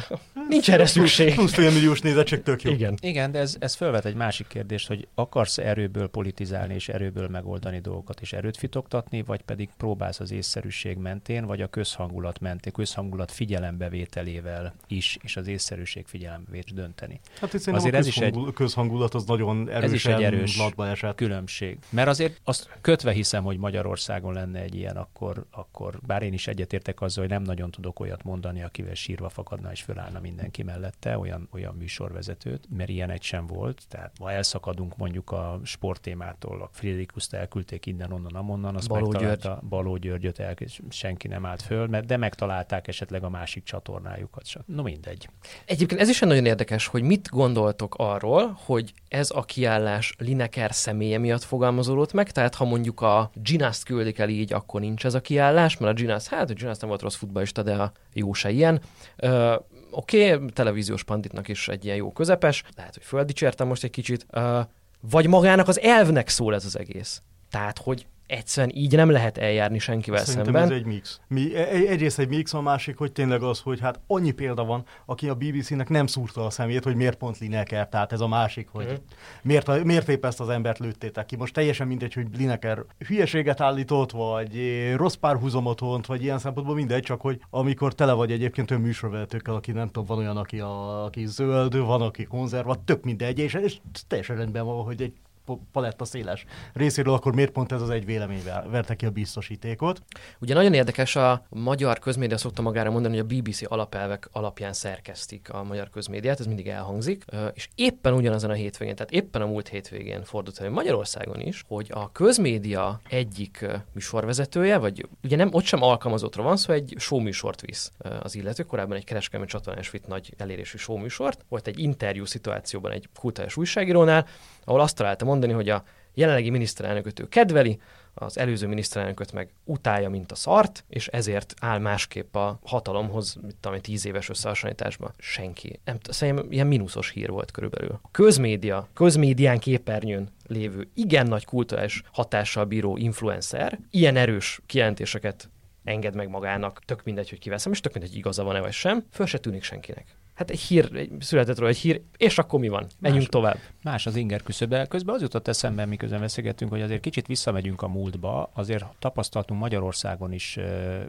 Nincs erre szükség. Plusz félmilliós nézettség tök jó. Igen. Igen, de ez, ez felvet egy másik kérdést, hogy akarsz erőből politizálni és erőből megoldani dolgokat és erőt fitoktatni, vagy pedig próbálsz az észszerűség mentén, vagy a közhangulat mentén, közhangulat figyelembevételével is, és az észszerűség figyelembevétel dönteni. Hát Azért a ez is egy- közhangul, közhangulat az nagyon erősen Ez is egy erős esett. különbség. Mert azért azt kötve hiszem, hogy Magyarországon lenne egy ilyen, akkor, akkor bár én is egyetértek azzal, hogy nem nagyon tudok olyat mondani, akivel sírva fakadna és fölállna mindenki mellette, olyan, olyan műsorvezetőt, mert ilyen egy sem volt. Tehát ma elszakadunk mondjuk a sporttémától, a Friderikuszt elküldték innen, onnan, amonnan, azt Baló megtalálta Baló Györgyöt, el, senki nem állt föl, mert de megtalálták esetleg a másik csatornájukat. No mindegy. Egyébként ez is nagyon érdekes, hogy mit gondoltok arról, hogy ez a kiállás Lineker személye miatt fogalmazódott meg, tehát ha mondjuk a Ginast küldik el így, akkor nincs ez a kiállás, mert a Ginast, hát a Ginast nem volt rossz futballista, de a jó se ilyen. Ö, oké, okay, televíziós panditnak is egy ilyen jó közepes, lehet, hogy földicsértem most egy kicsit, uh, vagy magának az elvnek szól ez az egész. Tehát, hogy egyszerűen így nem lehet eljárni senkivel Szerintem szemben. ez egy mix. Mi, egy, egyrészt egy mix, a másik, hogy tényleg az, hogy hát annyi példa van, aki a BBC-nek nem szúrta a szemét, hogy miért pont Lineker, tehát ez a másik, hogy mm. miért, miért épp ezt az embert lőttétek ki. Most teljesen mindegy, hogy Lineker hülyeséget állított, vagy rossz párhuzamot vont, vagy ilyen szempontból mindegy, csak hogy amikor tele vagy egyébként olyan műsorvezetőkkel, aki nem tudom, van olyan, aki, a, aki zöld, van, aki konzervat, tök mindegy, és, és teljesen rendben van, hogy egy paletta széles részéről, akkor miért pont ez az egy vélemény verte ki a biztosítékot? Ugye nagyon érdekes, a magyar közmédia szokta magára mondani, hogy a BBC alapelvek alapján szerkesztik a magyar közmédiát, ez mindig elhangzik, és éppen ugyanazon a hétvégén, tehát éppen a múlt hétvégén fordult elő Magyarországon is, hogy a közmédia egyik műsorvezetője, vagy ugye nem ott sem alkalmazottról van szó, egy showműsort visz az illető, korábban egy kereskedelmi csatornás vitt nagy elérésű showműsort, volt egy interjú szituációban egy kultúrás újságírónál, ahol azt találta mondani, hogy a jelenlegi miniszterelnököt ő kedveli, az előző miniszterelnököt meg utálja, mint a szart, és ezért áll másképp a hatalomhoz, mit tudom, tíz éves összehasonlításban. Senki. Nem, szerintem ilyen mínuszos hír volt körülbelül. A közmédia, közmédián képernyőn lévő igen nagy kulturális hatással bíró influencer ilyen erős kijelentéseket enged meg magának, tök mindegy, hogy kiveszem, és tök mindegy, igaza van-e vagy sem, föl se tűnik senkinek hát egy hír, egy született róla egy hír, és akkor mi van? Menjünk más, tovább. Más az inger küszöbe. Közben az jutott eszembe, miközben beszélgettünk, hogy azért kicsit visszamegyünk a múltba, azért tapasztaltunk Magyarországon is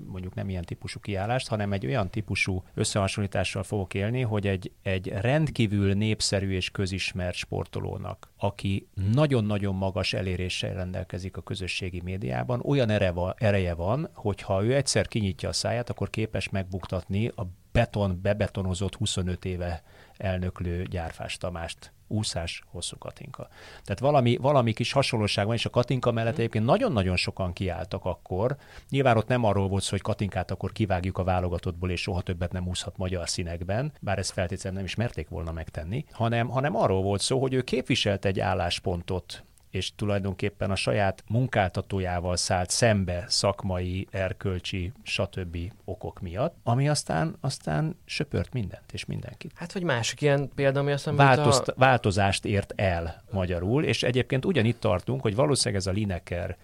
mondjuk nem ilyen típusú kiállást, hanem egy olyan típusú összehasonlítással fogok élni, hogy egy, egy rendkívül népszerű és közismert sportolónak, aki nagyon-nagyon magas eléréssel rendelkezik a közösségi médiában, olyan ereje van, hogy ha ő egyszer kinyitja a száját, akkor képes megbuktatni a beton, bebetonozott 25 éve elnöklő gyárfás Tamást úszás, hosszú Katinka. Tehát valami, valami kis hasonlóság van, és a Katinka mellett egyébként nagyon-nagyon sokan kiálltak akkor. Nyilván ott nem arról volt szó, hogy Katinkát akkor kivágjuk a válogatottból, és soha többet nem úszhat magyar színekben, bár ezt feltétlenül nem is merték volna megtenni, hanem, hanem arról volt szó, hogy ő képviselt egy álláspontot és tulajdonképpen a saját munkáltatójával szállt szembe szakmai, erkölcsi, stb. okok miatt, ami aztán, aztán söpört mindent és mindenkit. Hát, hogy másik ilyen példa, ami azt Változt, a... Változást ért el magyarul, és egyébként ugyanitt tartunk, hogy valószínűleg ez a Lineker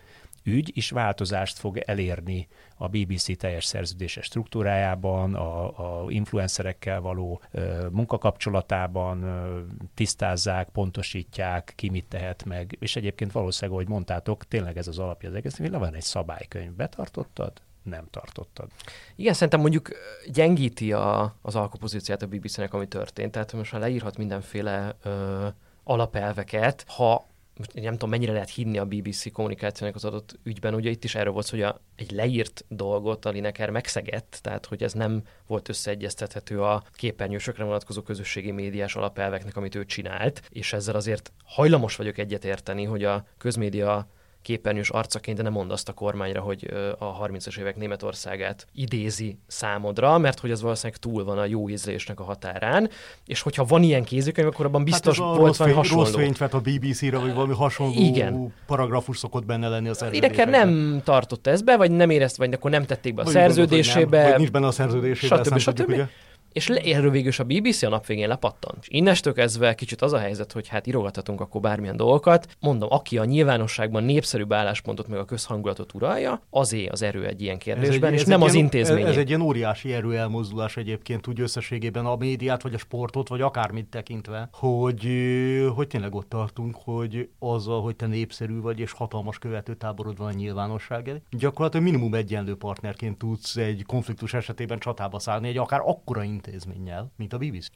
ügy is változást fog elérni a BBC teljes szerződéses struktúrájában, a, a influencerekkel való ö, munkakapcsolatában ö, tisztázzák, pontosítják, ki mit tehet meg, és egyébként valószínűleg, ahogy mondtátok, tényleg ez az alapja az egész, hogy van egy szabálykönyv, betartottad, nem tartottad. Igen, szerintem mondjuk gyengíti a, az alkupozíciát a BBC-nek, ami történt. Tehát most már leírhat mindenféle ö, alapelveket, ha most én nem tudom, mennyire lehet hinni a BBC kommunikációnak az adott ügyben, ugye itt is erről volt, hogy a, egy leírt dolgot a Lineker megszegett, tehát hogy ez nem volt összeegyeztethető a képernyősökre vonatkozó közösségi médiás alapelveknek, amit ő csinált, és ezzel azért hajlamos vagyok egyetérteni, hogy a közmédia képernyős arcaként, de nem mond azt a kormányra, hogy a 30-as évek Németországát idézi számodra, mert hogy az valószínűleg túl van a jó ízlésnek a határán, és hogyha van ilyen kézikönyv, akkor abban hát biztos hát volt valami hasonló. Rossz fényt vett a BBC-re, vagy valami hasonló Igen. paragrafus szokott benne lenni a szerződésben. nem tartott ezt be, vagy nem érezt, vagy akkor nem tették be a vagy szerződésébe. Gondolt, nem, vagy nincs benne a szerződésében, stb. stb. Ugye? És erről végül is a BBC a nap végén lepattan. És innestől kezdve kicsit az a helyzet, hogy hát írogathatunk akkor bármilyen dolgokat. Mondom, aki a nyilvánosságban népszerűbb álláspontot meg a közhangulatot uralja, azé az erő egy ilyen kérdésben, egy, és nem az ilyen, intézmény. Ez, egy ilyen óriási erő elmozdulás egyébként úgy összességében a médiát, vagy a sportot, vagy akármit tekintve, hogy, hogy tényleg ott tartunk, hogy azzal, hogy te népszerű vagy, és hatalmas követőtáborod van a nyilvánosság gyakorlatilag minimum egyenlő partnerként tudsz egy konfliktus esetében csatába szállni, egy akár akkora intézménnyel, mint a BBC.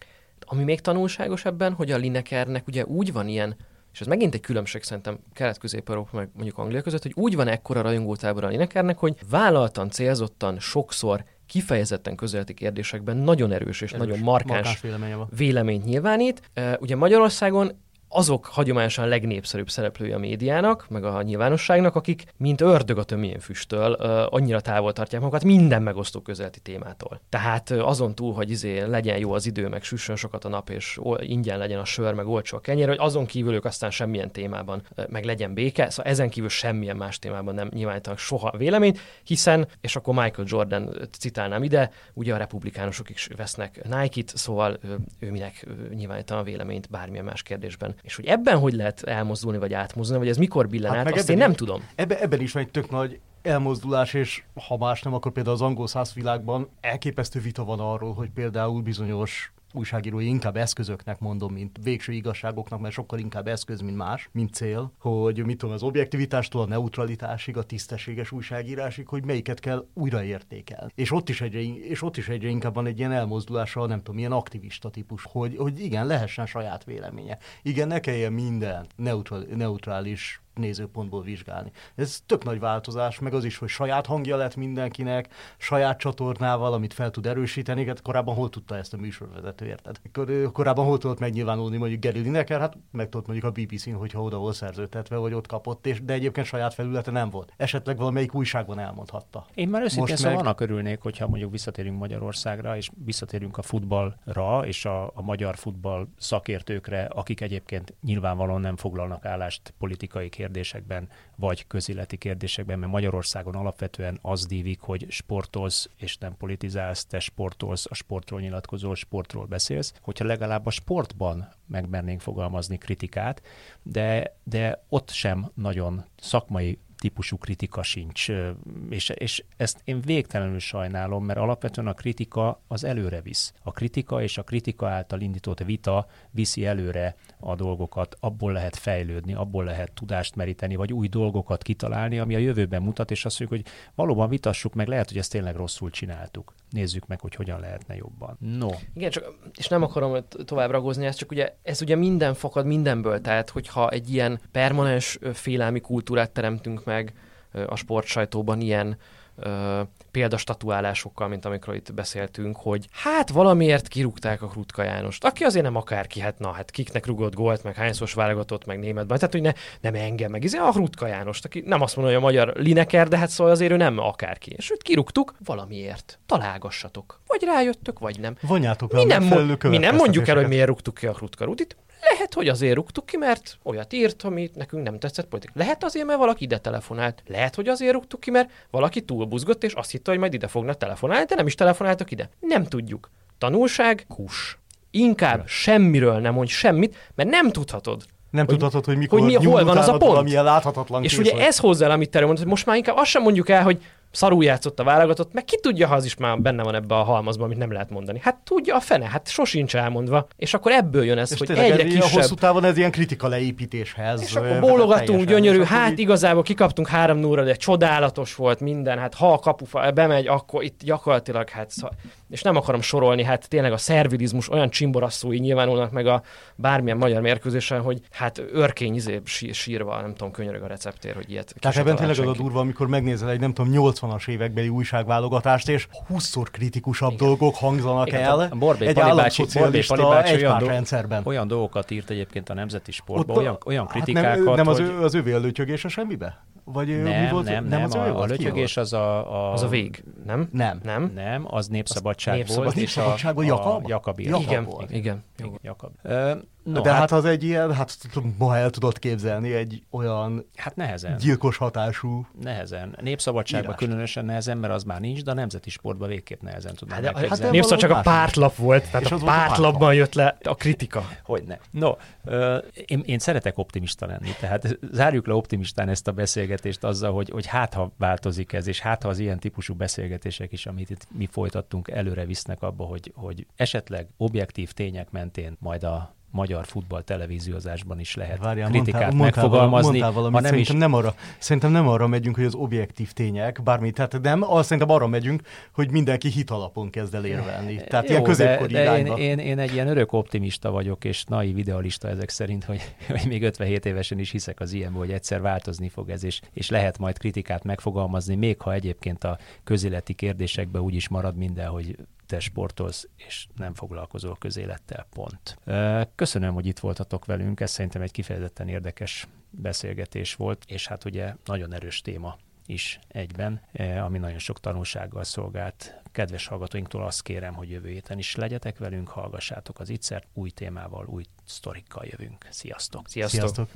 Ami még tanulságos ebben, hogy a Linekernek ugye úgy van ilyen és ez megint egy különbség szerintem kelet-közép-európa meg mondjuk Anglia között, hogy úgy van ekkora rajongótábor a Linekernek, hogy vállaltan, célzottan, sokszor kifejezetten közeleti kérdésekben nagyon erős és erős, nagyon markáns véleményt nyilvánít. Ugye Magyarországon azok hagyományosan legnépszerűbb szereplői a médiának, meg a nyilvánosságnak, akik mint ördög a tömjén füsttől annyira távol tartják magukat minden megosztó közelti témától. Tehát azon túl, hogy izé legyen jó az idő, meg süssön sokat a nap, és ingyen legyen a sör, meg olcsó a kenyér, hogy azon kívül ők aztán semmilyen témában meg legyen béke, szóval ezen kívül semmilyen más témában nem nyilvánítanak soha véleményt, hiszen, és akkor Michael Jordan citálnám ide, ugye a republikánusok is vesznek Nike-t, szóval ő, ő minek nyilvánítan a véleményt bármilyen más kérdésben. És hogy ebben hogy lehet elmozdulni, vagy átmozdulni, vagy ez mikor billen hát át, azt én nem tudom. Ebben, ebben is van egy tök nagy elmozdulás, és ha más nem, akkor például az angol száz világban elképesztő vita van arról, hogy például bizonyos újságírói inkább eszközöknek mondom, mint végső igazságoknak, mert sokkal inkább eszköz, mint más, mint cél, hogy mit tudom, az objektivitástól a neutralitásig, a tisztességes újságírásig, hogy melyiket kell újraértékelni. És ott is egyre, és ott is egyre inkább van egy ilyen elmozdulása, nem tudom, ilyen aktivista típus, hogy, hogy igen, lehessen saját véleménye. Igen, ne kelljen minden neutral, neutrális nézőpontból vizsgálni. Ez tök nagy változás, meg az is, hogy saját hangja lett mindenkinek, saját csatornával, amit fel tud erősíteni. Hát korábban hol tudta ezt a műsorvezető, érted? Kor- korábban hol tudott megnyilvánulni mondjuk Gary Lineker, hát meg tudott mondjuk a BBC-n, hogyha oda volt szerződtetve, vagy ott kapott, és, de egyébként saját felülete nem volt. Esetleg valamelyik újságban elmondhatta. Én már őszintén szóval meg... annak örülnék, hogyha mondjuk visszatérünk Magyarországra, és visszatérünk a futballra, és a, a magyar futball szakértőkre, akik egyébként nyilvánvalóan nem foglalnak állást politikai kérdésekben, vagy közéleti kérdésekben, mert Magyarországon alapvetően az dívik, hogy sportolsz és nem politizálsz, te sportolsz, a sportról nyilatkozol, sportról beszélsz, hogyha legalább a sportban megmernénk fogalmazni kritikát, de, de ott sem nagyon szakmai típusú kritika sincs, és, és ezt én végtelenül sajnálom, mert alapvetően a kritika az előre visz. A kritika és a kritika által indított vita viszi előre a dolgokat, abból lehet fejlődni, abból lehet tudást meríteni, vagy új dolgokat kitalálni, ami a jövőben mutat, és azt mondjuk, hogy valóban vitassuk meg, lehet, hogy ezt tényleg rosszul csináltuk. Nézzük meg, hogy hogyan lehetne jobban. No. Igen, csak, és nem akarom tovább ragozni ezt, csak ugye ez ugye minden fakad mindenből, tehát hogyha egy ilyen permanens félelmi kultúrát teremtünk meg a sportsajtóban ilyen ö, példastatuálásokkal, mint amikről itt beszéltünk, hogy hát valamiért kirúgták a Krutka Jánost, aki azért nem akárki, hát na, hát kiknek rugott gólt, meg hányszos válogatott, meg németben, tehát hogy ne, nem engem, meg izé, a Krutka Jánost, aki nem azt mondja, hogy a magyar Lineker, de hát szóval azért ő nem akárki. És őt kirúgtuk valamiért. Találgassatok. Vagy rájöttök, vagy nem. Vonjátok mi nem, mo- mi nem mondjuk el, hogy miért rúgtuk ki a Krutka Rudit. Lehet, hogy azért rúgtuk ki, mert olyat írt, amit nekünk nem tetszett politik. Lehet azért, mert valaki ide telefonált. Lehet, hogy azért rúgtuk ki, mert valaki túlbuzgott, és azt hitte, hogy majd ide fognak telefonálni, de nem is telefonáltak ide. Nem tudjuk. Tanulság, kus. Inkább ja. semmiről nem mondj semmit, mert nem tudhatod. Nem hogy, tudhatod, hogy mikor hogy mi, hol van az a pont. láthatatlan És ugye ez hozzá, amit te mondod, hogy most már inkább azt sem mondjuk el, hogy szarul játszott a válogatott, meg ki tudja, ha az is már benne van ebbe a halmazban, amit nem lehet mondani. Hát tudja a fene, hát sosincs elmondva. És akkor ebből jön ez, és hogy egyre kisebb. A hosszú távon ez ilyen kritika leépítéshez. És akkor bólogatunk, gyönyörű, hát így... igazából kikaptunk három nóra, de csodálatos volt minden, hát ha a kapufa bemegy, akkor itt gyakorlatilag hát és nem akarom sorolni, hát tényleg a szervilizmus olyan csimborasszói nyilvánulnak meg a bármilyen magyar mérkőzésen, hogy hát örkény izé sírva, nem tudom, könyörög a receptér, hogy ilyet. Tehát ebben tényleg az a durva, amikor megnézel egy nem tudom, 80-as évekbeli újságválogatást, és 20-szor kritikusabb Igen. dolgok hangzanak Igen, el. A Borbé egy államszocialista egy olyan, rendszerben. Olyan dolgokat írt egyébként a nemzeti sportban, olyan, olyan kritikákat, hát nem, nem az, hogy... ő, az övé a semmibe? Vagy nem, mi volt? Nem, nem, nem az a, a lötyögés az a, a... Az a vég, nem? Nem. Nem, nem az népszabadság az volt. Népszabadság, és a, a Jakab. Jakab, igen, igen, igen. Jakab. No, De hát, hát az egy ilyen, hát ma el tudod képzelni egy olyan hát nehezen. gyilkos hatású Nehezen. Népszabadságban különösen nehezen, mert az már nincs, de a nemzeti sportban végképp nehezen tudom hát, hát a Népszabadság a pártlap volt, tehát a pártlapban jött le a kritika. Hogyne. No, én, én szeretek optimista lenni, tehát zárjuk le optimistán ezt a beszélgetést azzal, hogy, hogy hát ha változik ez, és hát ha az ilyen típusú beszélgetések is, amit itt mi folytattunk, előre visznek abba, hogy, hogy esetleg objektív tények mentén majd a magyar futball televíziózásban is lehet Várjál, kritikát mondtál, megfogalmazni. Mondtál valamit, nem szerintem, is... nem arra, szerintem nem arra megyünk, hogy az objektív tények, bármi, tehát nem, azt szerintem arra megyünk, hogy mindenki hitalapon kezd el érvelni. Tehát Jó, ilyen középkori de, de én, én, én, egy ilyen örök optimista vagyok, és naiv idealista ezek szerint, hogy, hogy még 57 évesen is hiszek az ilyenbe, hogy egyszer változni fog ez, és, és lehet majd kritikát megfogalmazni, még ha egyébként a közéleti kérdésekben úgy is marad minden, hogy te sportolsz, és nem foglalkozol közélettel, pont. Köszönöm, hogy itt voltatok velünk, ez szerintem egy kifejezetten érdekes beszélgetés volt, és hát ugye nagyon erős téma is egyben, ami nagyon sok tanulsággal szolgált. Kedves hallgatóinktól azt kérem, hogy jövő héten is legyetek velünk, hallgassátok az ittszert, új témával, új sztorikkal jövünk. Sziasztok! Sziasztok! Sziasztok.